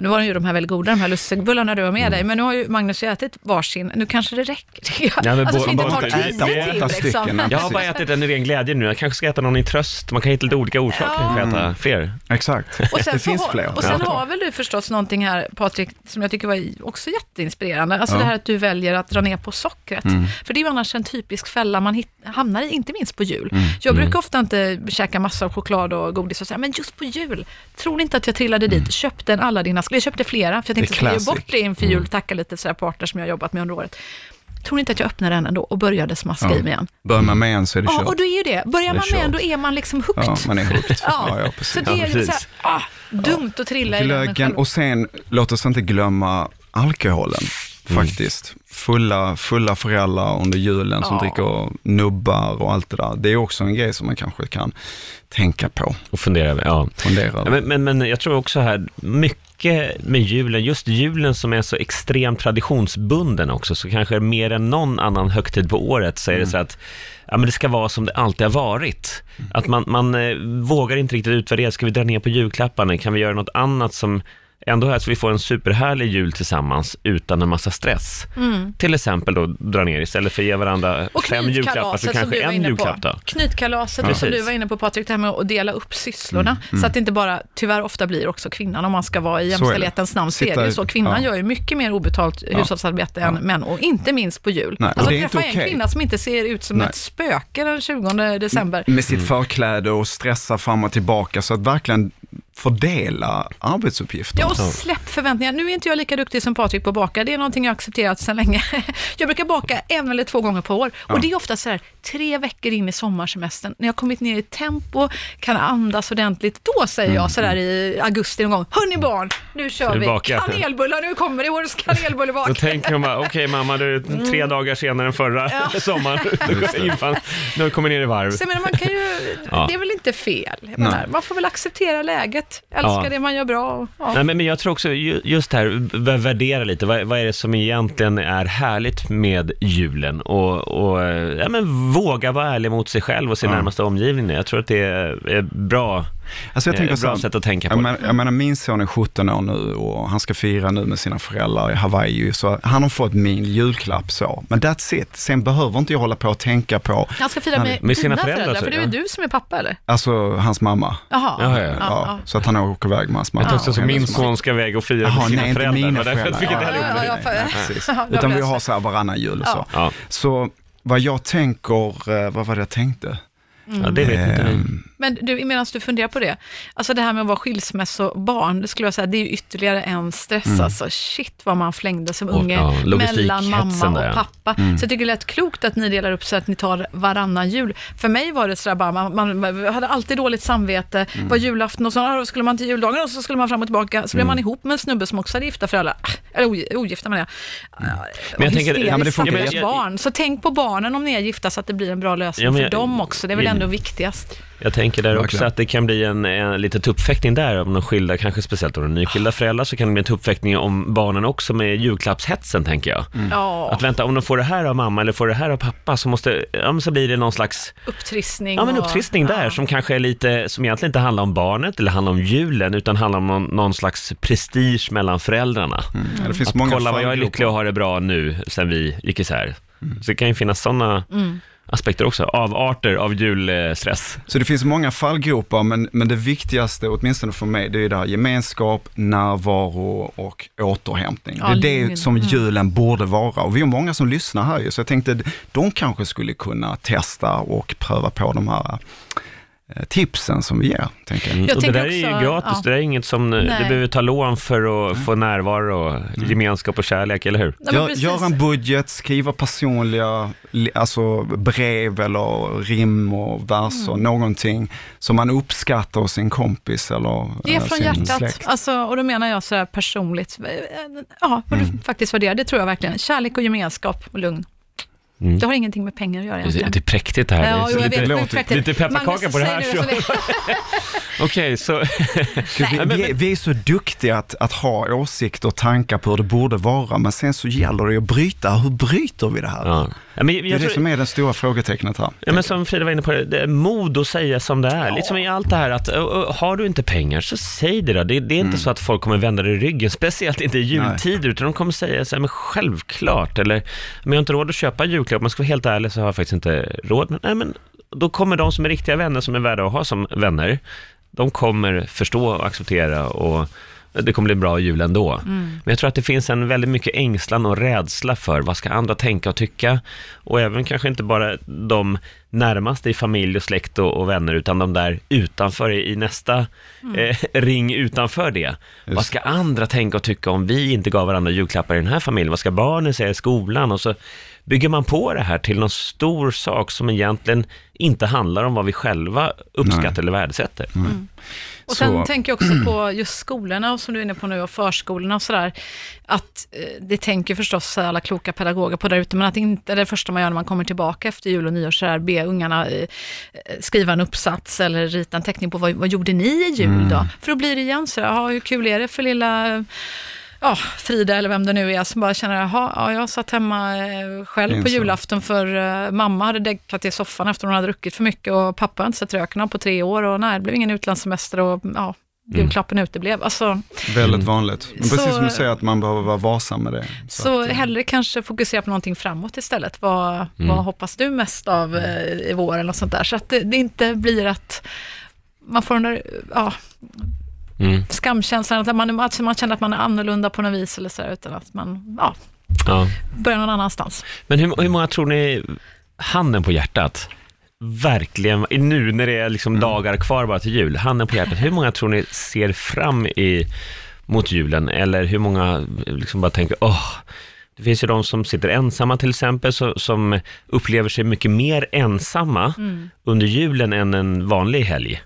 nu var ju de här väldigt goda, de här lussebullarna du har med dig, men nu har ju Magnus ju ätit varsin, nu kanske det räcker. Ja, men alltså, bo- så inte bara tar tio äta- till äta liksom. stycken, Jag har bara ätit en i ren glädje nu. Jag kanske ska äta någon i tröst. Man kan hitta lite olika orsaker Ja. att äta fler. Exakt. Och sen, det så finns har, fler. och sen Ja. har väl du förstås någonting här, Patrik, som jag tycker var också jätteinspirerande. Alltså Ja. det här att du väljer att dra ner på sockret. Mm. För det är ju annars en typisk fälla man hit, hamnar i, inte minst på jul. Mm. Jag brukar ofta inte käka massor av choklad och godis och säga, men just på jul, tror ni inte att jag trillade dit, köpte en Aladdin-ask, jag köpte flera, för jag tänkte, Mm. Jag ge bort det inför jul, tacka lite sådär partner som jag har jobbat med under året. Tror ni inte att jag öppnade den ändå och började smaska i mig igen? Börjar man med en så är det Ja, kört. och då är ju det, börjar man med en, då är man liksom hooked. Ja, man är hooked. Ja, Ja, ja, så precis. det är Ja, ju så här, precis. ah, dumt att trilla i den Glöggen och sen, låt oss inte glömma alkoholen Mm. faktiskt. Fulla, fulla föräldrar under julen som Ja. dricker nubbar och allt det där. Det är också en grej som man kanske kan tänka på, Och fundera över. Ja. fundera Ja, över. Men, men, men jag tror också här, mycket med julen, just julen som är så extremt traditionsbunden också, så kanske mer än någon annan högtid på året så är det så att ja, men det ska vara som det alltid har varit. Att man, man eh, vågar inte riktigt utvärdera, ska vi dra ner på julklapparna, kan vi göra något annat som ändå är att vi får en superhärlig jul tillsammans utan en massa stress. Till exempel då dra ner istället för att ge varandra Mm. Och fem julklappar, så kanske var en julklapp då. Knytkalaset Ja. som du var inne på Patrik, det här med att dela upp sysslorna. Mm, Så att det inte bara, tyvärr ofta blir också kvinnan, om man ska vara i Så jämställdhetens namn, så är det ju så. Kvinnan ja. gör ju mycket mer obetalt hushållsarbete än män, och inte minst på jul. Nej, alltså det är inte träffa en okej. kvinna som inte ser ut som Nej. ett spöke den 20 december. Med sitt förkläde och stressa fram och tillbaka, så att verkligen fördela arbetsuppgifterna. Ja, och släpp förväntningar. Nu är inte jag lika duktig som Patrik på att baka. Det är någonting jag har accepterat sedan länge. Jag brukar baka en eller två gånger per år. Och det är ofta så här, tre veckor in i sommarsemestern, när jag kommit ner i tempo, kan andas ordentligt, då säger Mm, jag så där i augusti någon gång, hörni barn, nu kör vi baka? kanelbullar, nu kommer det årets kanelbullebak. Då tänker de bara, okej mamma, du är tre dagar senare än förra sommaren. Du infall, nu kommit ner i varv. Så menar, man kan ju, Ja. det är väl inte fel. Jag menar, man får väl acceptera läget, älska Ja. det man gör bra. och- Ja. Nej, men, men jag tror också, ju- just det här, värdera lite, vad, vad är det som egentligen är härligt med julen? Och, och ja, men våga vara ärlig mot sig själv och sin Ja. närmaste omgivning. Jag tror att det är, är bra, Alltså jag tänker så bra sätt att tänka på. Jag menar, jag menar, min son är 17 år nu och han ska fira nu med sina föräldrar i Hawaii. Så han har fått min julklapp så. Men that's it. Sen behöver inte jag hålla på och tänka på, Han ska fira med, med sina föräldrar, föräldrar, så- för det är ju ja. du som är pappa eller? alltså hans mamma. Jaha. Ja, ja, ja. Ja, Så att han åker iväg med hans mamma. Jag tänkte att min son ska iväg och fira Jaha, med sina nej, inte föräldrar. mina Det var därför fick inte föräldrar. heller ihop Ja, det. Utan vi har så här varannan jul och så. Ja, Så vad jag tänker, eh, vad var det jag tänkte? Ja, det vet inte vi. Ehm, Men du, medan du funderar på det, alltså det här med att vara skilsmässobarn, det skulle jag säga, det är ju ytterligare en stress. Mm. Alltså shit vad man flängde som Och, unge ja, mellan mamma och pappa. Mm. Så jag tycker det är lätt klokt att ni delar upp så att ni tar varannan jul. För mig var det sådär bara, man, man hade alltid dåligt samvete, Mm. var julafton och så ah, då skulle man till juldagen och så skulle man fram och tillbaka, så blev Mm. man ihop med en snubbe som också hade gifta föräldrar, Ah, eller ogi- ogifta menar jag. Mm. Men jag tänker- ja, men det funkar. Hysteriskt Ja, men jag- barn. Så tänk på barnen om ni är gifta så att det blir en bra lösning Ja, men för jag- dem också. Det är väl jag- ändå viktigast. Jag tänker där också att det kan bli en, en lite tuppfäktning där om de skilda, kanske speciellt om de nyskilda föräldrar, så kan det bli en tuppfäktning om barnen också med julklappshetsen, tänker jag. Ja. Att vänta, om de får det här av mamma eller får det här av pappa så måste, ja men så blir det någon slags, upptrissning. ja men och- upptrissning där ja. som kanske är lite, som egentligen inte handlar om barnet eller handlar om julen, utan handlar om någon, någon slags prestige mellan föräldrarna. det finns Att många kolla vad jag är lycklig och har det bra nu, sen vi gick isär. Så det kan ju finnas sådana Mm. Aspekter också, avarter av julstress. Så det finns många fallgropar, men, men det viktigaste, åtminstone för mig, det är det här gemenskap, närvaro och återhämtning. Ja, det är det som Mm. julen borde vara. Och vi har många som lyssnar här ju, så jag tänkte de kanske skulle kunna testa och pröva på de här tipsen som vi ger. Tänker jag. Mm. Jag och det där är ju också- gratis, ja. det där är inget som, Nej. du behöver ta lån för att få närvaro, och gemenskap och kärlek, eller hur? Ja, men Gör, precis. gör en budget, skriva personliga li- alltså brev eller rim och verser, Mm. någonting som man uppskattar hos sin kompis eller Ge eh, från sin hjärtat, släkt. alltså, och då menar jag sådär personligt. Ja, vad Mm. du faktiskt värderar, det tror jag verkligen. Kärlek och gemenskap och lugn. Mm. Det har ingenting med pengar att göra Det egentligen. det är präktigt det här. Ja, Det är lite, vet, präktigt. lite pepparkaka Magnus på det här, så- vi- Okej, så... Vi, vi, vi är så duktiga att, att ha åsikter och tankar på hur det borde vara, men sen så gäller det att bryta. Hur bryter vi det här? Ja. Ja, men Det är jag det tror, som är det stora frågetecknet här. Ja, men som Frida var inne på, det, är mod att säga som det är. Liksom i allt det här att, har du inte pengar så säg det då. Det, det är inte så att folk kommer vända dig ryggen, speciellt inte i jultider, utan de kommer säga så här, men självklart, eller, men jag har inte råd att köpa julklappar, om man ska vara helt ärlig så har jag faktiskt inte råd. Men, nej, men då kommer de som är riktiga vänner, som är värda att ha som vänner, de kommer förstå och acceptera och det kommer bli bra jul ändå. Men jag tror att det finns en väldigt mycket ängslan och rädsla för vad ska andra tänka och tycka. Och även kanske inte bara de närmaste i familj och släkt och, och vänner, utan de där utanför, i, nästa eh, ring utanför det. Vad ska andra tänka och tycka om vi inte gav varandra julklappar i den här familjen? Vad ska barnen säga i skolan? Och så bygger man på det här till någon stor sak som egentligen inte handlar om vad vi själva uppskattar Nej. eller värdesätter. Och sen Så- tänker jag också på just skolorna, och som du är inne på nu, och förskolorna och sådär, att eh, det tänker förstås alla kloka pedagoger på där ute, men att det inte det första man gör när man kommer tillbaka efter jul och nyår, så här, be ungarna eh, skriva en uppsats eller rita en teckning på vad, vad gjorde ni i jul då? För då blir det igen så här, "Jaha, hur kul är det för lilla ja, Frida eller vem det nu är som bara känner, jaha, ja, jag satt hemma eh, själv på så. julafton för eh, mamma hade däckat i soffan efter hon hade druckit för mycket och pappa har inte sett röken av på tre år och nej, det blev ingen utlandssemester och ja, julklappen uteblev. Alltså, Väldigt vanligt. Men precis Så- som du säger att man behöver vara varsam med det. så att, eh, hellre kanske fokusera på någonting framåt istället. Vad, vad hoppas du mest av i vår eller något sånt där? Så att det, det inte blir att man får den där ja, Mm. skamkänslan, att man, att man känner att man är annorlunda på något vis eller så utan att man ja, Ja. börjar någon annanstans. Men hur, hur många tror ni, handen på hjärtat, verkligen, nu när det är liksom dagar kvar bara till jul, handen på hjärtat, hur många tror ni ser fram i, mot julen? Eller hur många liksom bara tänker, åh, det finns ju de som sitter ensamma till exempel, så, som upplever sig mycket mer ensamma under julen än en vanlig helg.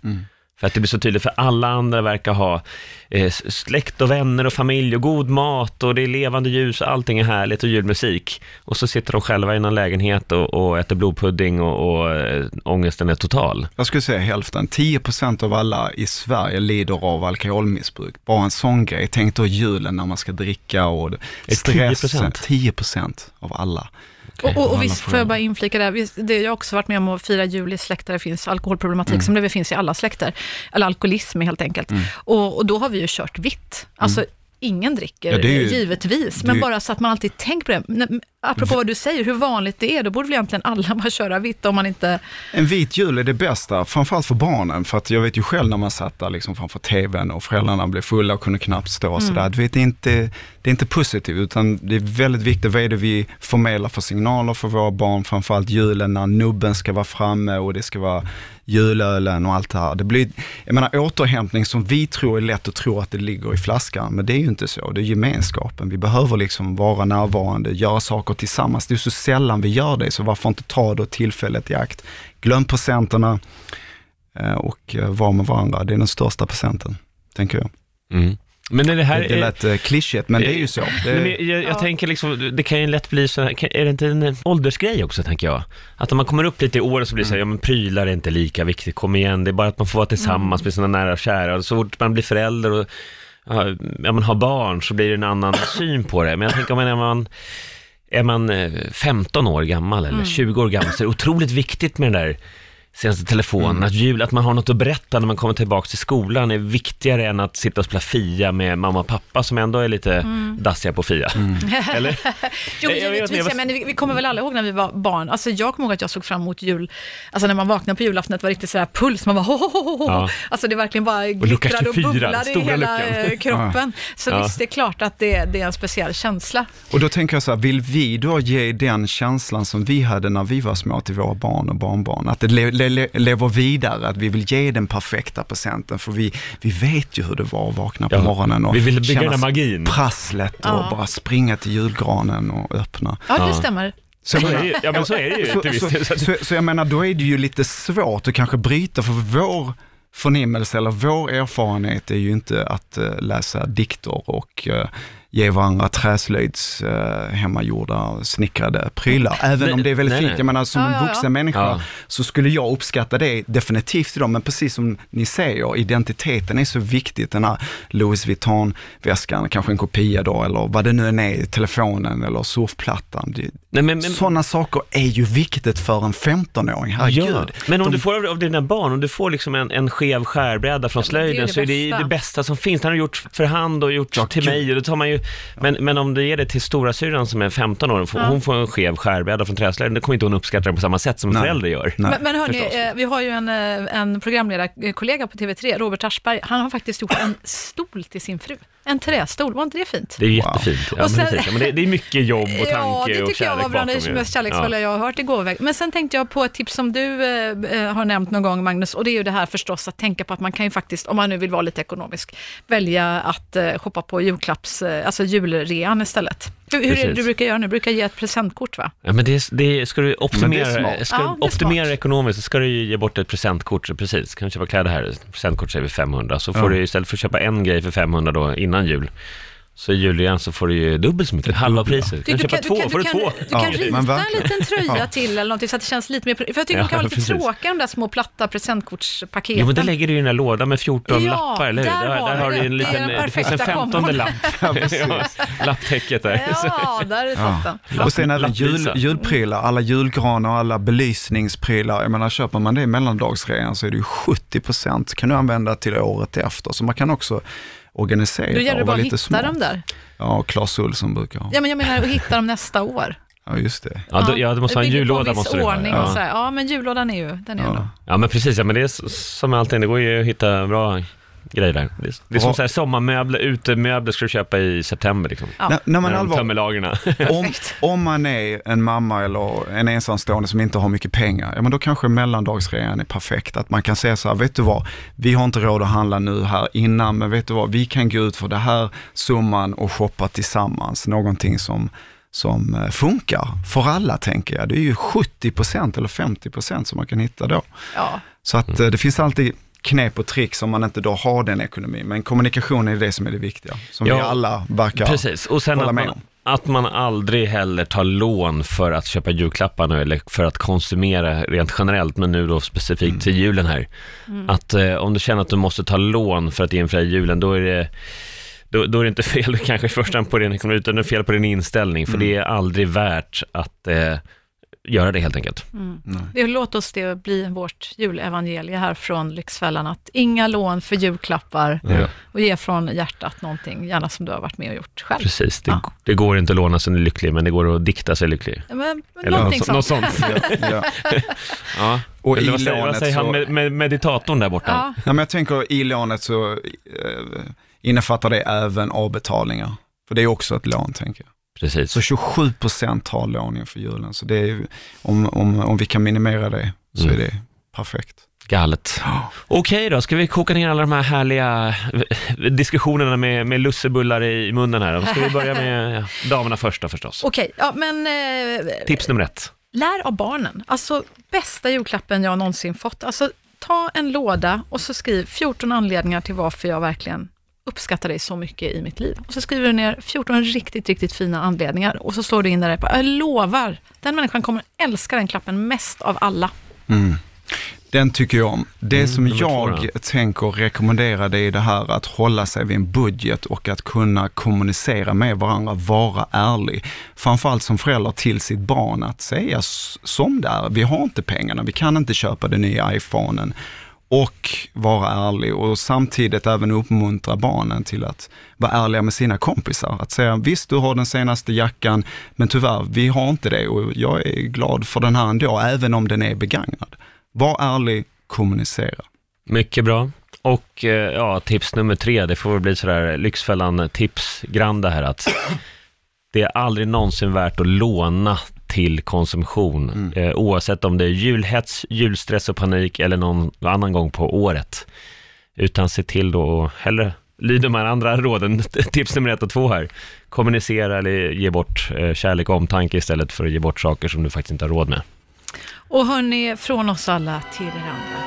För att det blir så tydligt, för alla andra verkar ha eh, släkt och vänner och familj och god mat och det är levande ljus och allting är härligt och julmusik. Och så sitter de själva i någon lägenhet och, och äter blodpudding och, och äh, ångesten är total. Jag skulle säga hälften. 10% av alla i Sverige lider av alkoholmissbruk. Bara en sån grej. Tänk då julen när man ska dricka och det- Är stress. 10%? 10% av alla. Och, och, och Alla visst får jag bara inflika där, visst, det, jag har också varit med om att fira jul i släkter det finns alkoholproblematik, som det finns i alla släkter, eller alkoholism helt enkelt. Och, och då har vi ju kört vitt. Alltså, ingen dricker, Ja, ju- givetvis, men ju- bara så att man alltid tänker på det. Apropå vad du säger, hur vanligt det är, då borde väl egentligen alla bara köra vitt om man inte... En vit jul är det bästa, framförallt för barnen. För att jag vet ju själv när man satt där liksom framför tvn och föräldrarna blev fulla och kunde knappt stå och sådär. Du vet, det, är inte, det är inte positivt, utan det är väldigt viktigt. Vad är det vi förmedlar för signaler för våra barn? Framförallt julen när nubben ska vara framme och det ska vara julölen och allt det här. Det blir, jag menar återhämtning som vi tror är lätt att tro att det ligger i flaskan, men det är ju inte så. Det är gemenskapen. Vi behöver liksom vara närvarande, göra saker tillsammans. Det är så sällan vi gör det, så varför inte ta då tillfället i akt? Glöm presenterna eh, och eh, vara med varandra. Det är den största presenten, tänker jag. Mm. Men är det här... Det, det lät eh, klyschigt, men det är ju så. Nej, Det, men jag, jag Ja. tänker liksom, det kan ju lätt bli så här, är det inte en eh, åldersgrej också tänker jag? Att om man kommer upp lite i år så blir det så här, ja men prylar är inte lika viktigt, kom igen, det är bara att man får vara tillsammans med sina nära och kära. Och så fort man blir förälder och ja, ja, man har barn så blir det en annan syn på det. Men jag tänker om man är man, är man eh, 15 år gammal eller 20 år gammal så är det otroligt viktigt med den där senaste telefonen, att jul, att man har något att berätta när man kommer tillbaka till skolan är viktigare än att sitta och spela Fia med mamma och pappa som ändå är lite dassiga på Fia. Eller? Jo, Jag- jag vet givetvis, inte, ja, men vi, vi kommer väl alla ihåg när vi var barn. Alltså jag kommer ihåg att jag såg fram emot jul, alltså när man vaknade på julafton, det var riktigt sådär puls, man bara ho, ho, ho, ho. Ja. Alltså det verkligen bara glittrade och 24, bubblade i hela luckan. eh, kroppen. Så Ja. visst, det är klart att det, det är en speciell känsla. Och då tänker jag så här, vill vi då ge den känslan som vi hade när vi var små till våra barn och barnbarn? Att det le, le, lever vidare, att vi vill ge den perfekta presenten, för vi, vi vet ju hur det var att vakna på Ja, morgonen och vi vill bygga känna magin. prasslet och Ja. bara springa till julgranen och öppna. Ja, det Ja. stämmer. Så, jag det menar, ja men så är det ju så, till viss så, så, så jag menar, då är det ju lite svårt att kanske bryta, för vår förnimmelse eller vår erfarenhet är ju inte att eh, läsa dikter och eh, ge varandra träslöjds eh, hemmagjorda snickrade prylar. Även Nej, om det är väldigt nej, fint. nej. Jag menar som Ja, en ja, ja. vuxen människa Ja. så skulle jag uppskatta det definitivt idag. Men precis som ni säger, identiteten är så viktigt. Den här Louis Vuitton-väskan, kanske en kopia då, eller vad det nu än är, telefonen eller surfplattan. Det, Nej, men, men, Sådana saker är ju viktigt för en 15-åring, herregud. Ja, men om De- du får av, dina barn, om du får liksom en, en skev skärbräda från Ja, men det är slöjden det så är det det bästa som finns. Den har gjort för hand och gjort Ja, till mig och då tar man ju, men, men om du ger det till stora syrran som är 15 år, får, Ja. hon får en skev skärbräda från träslöjden, då kommer inte hon uppskatta den på samma sätt som en förälder gör. Nej. Men, men hörni, eh, vi har ju en, eh, en programledarkollega på TV3, Robert Aschberg. Han har faktiskt gjort en stol till sin fru. En trästol, var inte det fint? Det är Wow. jättefint. Ja, men, Och sen-. Ja, men det, det är mycket jobb och tanke Ja, det och tycker jag kärlek var bland bakom det mest kärleksfulla jag har hört i gårväg. Men sen tänkte jag på ett tips som du eh, eh, har nämnt någon gång, Magnus, och det är ju det här förstås att tänka på att man kan ju faktiskt, om man nu vill vara lite ekonomisk, välja att eh, shoppa på julklapps, eh, alltså julrean istället. Hur, hur är det du brukar göra nu? Du brukar ge ett presentkort va? Ja, men det, det ska du optimera, ska Ja, du det är optimera ekonomiskt så ska du ju ge bort ett presentkort, så precis, kan du köpa kläder här, presentkort säger vi 500, så får Ja. du istället för att köpa en grej för 500 då innan jul, så i jul igen så får du ju dubbelt så mycket, halva priset. Kan du köpa två, får du kan, två. Du kan Ja, rita en liten tröja Ja. till eller någonting så att det känns lite mer... För jag tycker Ja, de kan vara lite precis. tråkiga de där små platta presentkortspaketen. Jo men det lägger du i den där lådan med 14 Ja, lappar, eller hur? där Där, har där du har du en Det är liten, det finns en perfekta femtonde kombon. lapp. ja, lapptäcket där. Ja, där är toppen. Ja. Och sen även jul, lapplisa. julprylar, alla julgranar och alla belysningsprylar. Jag menar, köper man det i mellandagsrean så är det ju 70% kan du använda till året efter. Så man kan också organisera Då gäller det bara att lite hitta smart. dem där. Ja, Clas Ohlson brukar ha. Ja, men jag menar att hitta dem nästa år. Ja, just det. Ja, då, ja, du måste ha en jullåda. Måste du ha. ordning och så Ja. här. ja, men jullådan är ju, den är Ja. ändå. ja, men precis. Ja, men det är som med allting, det går ju att hitta bra grejer där. Det är, det är som så här, sommarmöbler, utemöbler ska du köpa i september liksom. Ja. När, när man När allvar, tömmer lagren. om, om man är en mamma eller en ensamstående som inte har mycket pengar, ja men då kanske mellandagsrean är perfekt. Att man kan säga så här, vet du vad, vi har inte råd att handla nu här innan, men vet du vad, vi kan gå ut för det här summan och shoppa tillsammans. Någonting som, som eh, funkar för alla tänker jag. Det är ju 70% eller 50% som man kan hitta då. Ja. Så att eh, det finns alltid knep och tricks om man inte då har den ekonomin. Men kommunikation är det som är det viktiga, som Ja, vi alla verkar Precis, och sen hålla att med man, om. att man aldrig heller tar lån för att köpa julklappar nu, eller för att konsumera rent generellt, men nu då specifikt Mm. till julen här. Att eh, om du känner att du måste ta lån för att infria julen, då är det då, då är det inte fel kanske i första hand på din ekonomi, utan det är fel på din inställning, för Mm. det är aldrig värt att eh, göra det helt enkelt. Det, låt oss det bli vårt julevangelie här från Lyxfällan, att inga lån för julklappar Ja. och ge från hjärtat någonting, gärna som du har varit med och gjort själv. Precis, det, Ja. det går inte att låna sig lycklig, men det går att dikta sig lycklig. Men, men Eller någonting något, sånt. sånt. Ja, ja. Ja. Och Eller i vad säger, vad lånet säger han så- med, med meditatorn där borta? Ja, Nej, men jag tänker i lånet så eh, innefattar det även avbetalningar. För det är också ett lån tänker jag. Precis. Så 27 procent tar lån inför julen. Så det är, om, om, om vi kan minimera det så Mm. är det perfekt. Galet. Okej då, ska vi koka ner alla de här härliga diskussionerna med, med lussebullar i munnen här? Då ska vi börja med damerna först då förstås. Okej, ja, men eh, Tips nummer ett. lär av barnen. Alltså bästa julklappen jag någonsin fått. Alltså ta en låda och så skriv 14 anledningar till varför jag verkligen uppskattar dig så mycket i mitt liv. Och så skriver du ner 14 riktigt, riktigt fina anledningar och så slår du in där på, jag lovar, den människan kommer älska den klappen mest av alla. Mm. Den tycker jag om. Det Mm, som nummer två jag tänker rekommendera det är det här att hålla sig vid en budget och att kunna kommunicera med varandra, vara ärlig. Framförallt som förälder till sitt barn att säga som det är. Vi har inte pengarna, vi kan inte köpa den nya iPhonen. Och vara ärlig och samtidigt även uppmuntra barnen till att vara ärliga med sina kompisar. Att säga visst du har den senaste jackan, men tyvärr vi har inte det och jag är glad för den här ändå, även om den är begagnad. Var ärlig, kommunicera. Mycket bra. Och eh, ja, tips nummer tre, det får väl bli sådär Lyxfällan tips-grande här att det är aldrig någonsin värt att låna till konsumtion, eh, oavsett om det är julhets, julstress och panik eller någon annan gång på året. Utan se till då att hellre lyd de här andra råden, tips nummer ett och två här. Kommunicera eller ge bort eh, kärlek och omtanke istället för att ge bort saker som du faktiskt inte har råd med. Och hörni, från oss alla till er andra,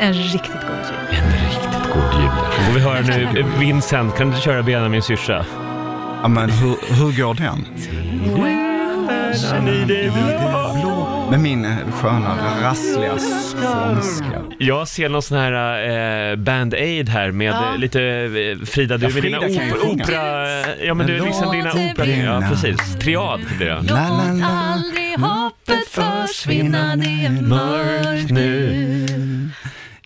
en riktigt god jul. En riktigt god jul. Får vi höra nu, Vincent, kan du köra Benjamin syrsa? Ja, men hur, hur går den? Med min sköna, rassliga skånska. Jag ser någon sån här eh, Band-Aid här med Ja. eh, lite eh, Frida, du Ja, med dina opera, opera... Ja, men du är Men liksom dina det opera... Ja, precis. Triad blir det. La, la, Låt la. aldrig hoppet försvinna, det är mörkt nu.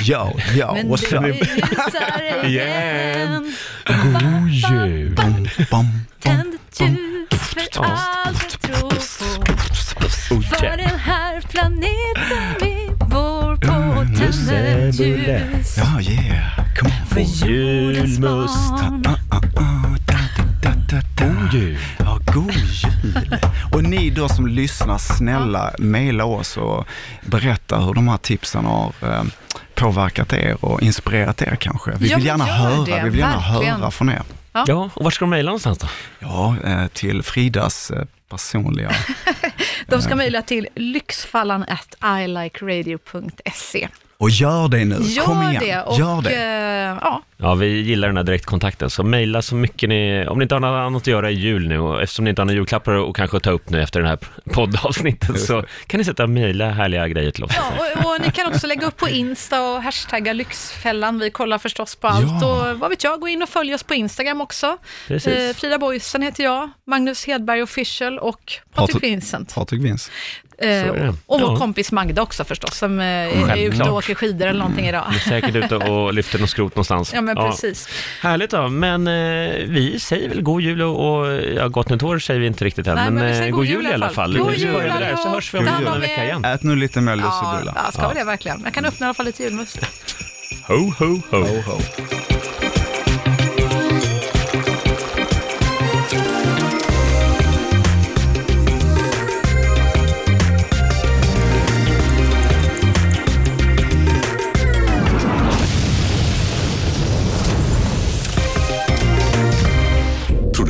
Ja, ja, Men och det så... ljusar igen. God jul! Tänd ett ljus för allt tror på. För den här planeten vi bor på tänder ett ljus. Ja, yeah. Come on. För jordens barn. God jul! Ja, god jul! Och ni då som lyssnar, snälla mejla oss och berätta hur de här tipsen har eh, påverkat er och inspirerat er kanske. Vi vill gärna höra, vi vill gärna höra från er. Ja, och var ska de mejla någonstans då? Ja, eh, till Fridas eh, personliga... De ska mejla till lyxfallan at ilikeradio.se. Och gör det nu, kom Gör igen, det och gör det. eh, ja, Ja, vi gillar den här direktkontakten, så mejla så mycket ni, om ni inte har något annat att göra i jul nu och eftersom ni inte har några julklappar och kanske ta upp nu efter det här poddavsnittet så kan ni sätta mejla härliga grejer till oss. Ja, och, och ni kan också lägga upp på Insta och hashtagga Lyxfällan. Vi kollar förstås på allt. Ja. Och vad vet jag, gå in och följ oss på Instagram också. Precis. Eh, Frida Boysen heter jag, Magnus Hedberg official och Patrik Vincent. Patrik Vins. Eh, och vår Ja. kompis Magda också förstås, som eh, är ute och åker skidor eller någonting idag. Ni är säkert ute och lyfter något skrot någonstans. Ja, men precis. Härligt då, men eh, vi säger väl god jul och, och ja, gott nytt år säger vi inte riktigt än, Nej, men, men eh, god god jul jul i alla fall. God jul börjar vi där, så hörs vi om en vecka igen. Ät nu lite mer Ja, lussebullar. ja, ska vi det verkligen? Jag kan öppna i alla fall lite julmust. Ho, ho, ho. Ho, ho.